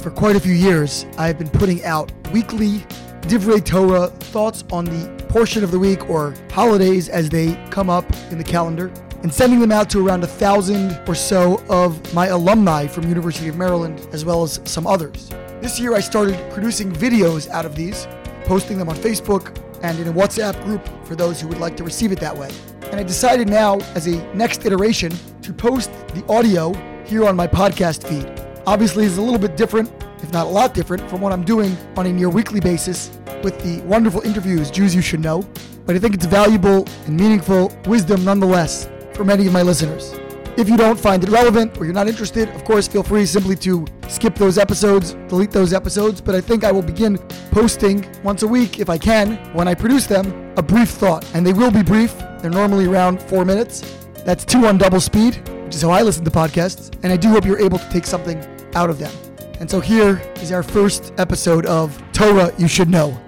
for quite a few years, I've been putting out weekly Divrei Torah thoughts on the portion of the week or holidays as they come up in the calendar and sending them out to around a thousand or so of my alumni from University of Maryland, as well as some others. This year I started producing videos out of these, posting them on Facebook and in a WhatsApp group for those who would like to receive it that way. And I decided now, as a next iteration, to post the audio here on my podcast feed. Obviously, is a little bit different, if not a lot different, from what I'm doing on a near weekly basis with the wonderful interviews, Jews You Should Know. But I think it's valuable and meaningful wisdom nonetheless for many of my listeners. If you don't find it relevant or you're not interested, of course, feel free simply to skip those episodes, delete those episodes. But I think I will begin posting once a week, if I can, when I produce them, a brief thought. And they will be brief, they're normally around four minutes. That's two on double speed, which is how I listen to podcasts. And I do hope you're able to take something out of them. And so here is our first episode of Torah You Should Know.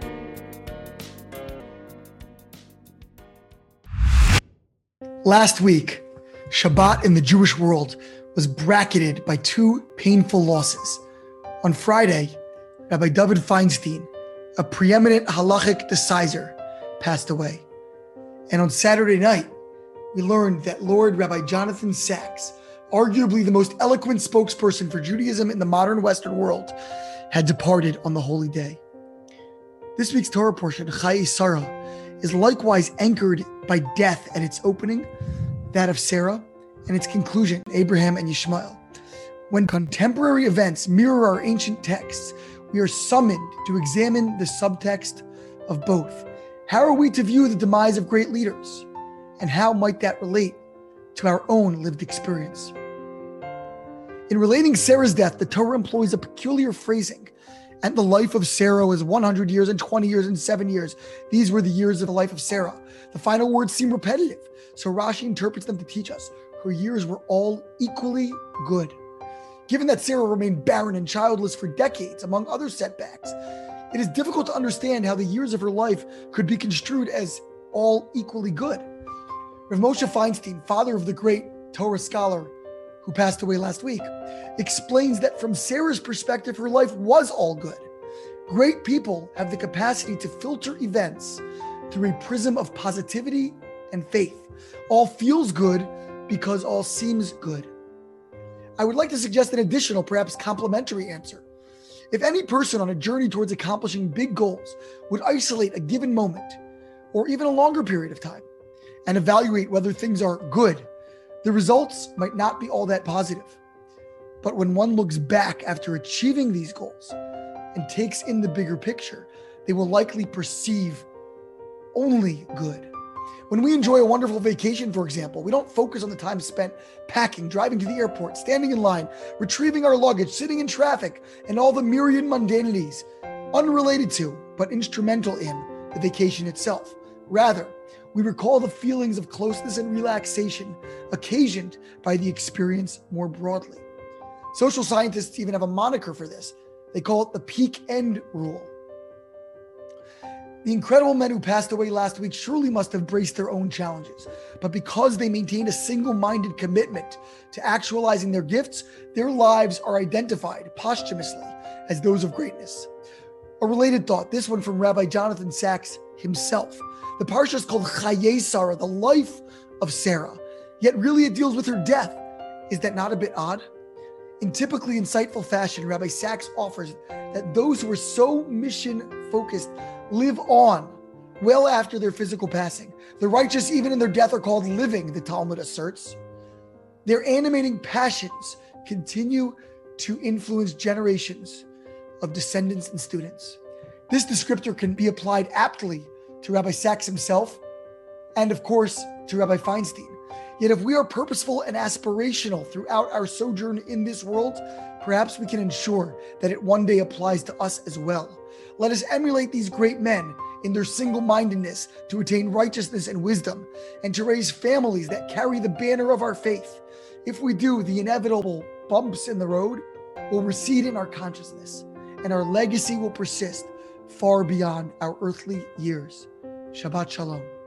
Last week, Shabbat in the Jewish world was bracketed by two painful losses. On Friday, Rabbi David Feinstein, a preeminent halachic decisor, passed away. And on Saturday night, we learned that Lord Rabbi Jonathan Sacks, arguably the most eloquent spokesperson for Judaism in the modern Western world, had departed on the holy day. This week's Torah portion, Chayei Sarah, is likewise anchored by death at its opening, that of Sarah, and its conclusion, Abraham and Ishmael. When contemporary events mirror our ancient texts, we are summoned to examine the subtext of both. How are we to view the demise of great leaders? And how might that relate to our own lived experience? In relating Sarah's death, the Torah employs a peculiar phrasing. And the life of Sarah was 100 years and 20 years and seven years. These were the years of the life of Sarah. The final words seem repetitive, so Rashi interprets them to teach us her years were all equally good. Given that Sarah remained barren and childless for decades, among other setbacks, it is difficult to understand how the years of her life could be construed as all equally good. Rav Moshe Feinstein, father of the great Torah scholar who passed away last week, explains that from Sarah's perspective, her life was all good. Great people have the capacity to filter events through a prism of positivity and faith. All feels good because all seems good. I would like to suggest an additional, perhaps complementary answer. If any person on a journey towards accomplishing big goals would isolate a given moment or even a longer period of time and evaluate whether things are good, the results might not be all that positive. But when one looks back after achieving these goals and takes in the bigger picture, they will likely perceive only good. When we enjoy a wonderful vacation, for example, we don't focus on the time spent packing, driving to the airport, standing in line, retrieving our luggage, sitting in traffic, and all the myriad mundanities unrelated to, but instrumental in, the vacation itself. Rather, we recall the feelings of closeness and relaxation occasioned by the experience more broadly. Social scientists even have a moniker for this. They call it the peak end rule. The incredible men who passed away last week surely must have braced their own challenges. But because they maintained a single minded commitment to actualizing their gifts, their lives are identified posthumously as those of greatness. A related thought, this one from Rabbi Jonathan Sacks himself. The parsha is called Chayei Sarah, the life of Sarah, yet really it deals with her death. Is that not a bit odd? In typically insightful fashion, Rabbi Sacks offers that those who are so mission focused live on well after their physical passing. The righteous, even in their death, are called living, the Talmud asserts. Their animating passions continue to influence generations of descendants and students. This descriptor can be applied aptly to Rabbi Sacks himself and, of course, to Rabbi Feinstein. Yet, if we are purposeful and aspirational throughout our sojourn in this world, perhaps we can ensure that it one day applies to us as well. Let us emulate these great men in their single mindedness to attain righteousness and wisdom, and to raise families that carry the banner of our faith. If we do, the inevitable bumps in the road will recede in our consciousness, and our legacy will persist far beyond our earthly years. Shabbat Shalom.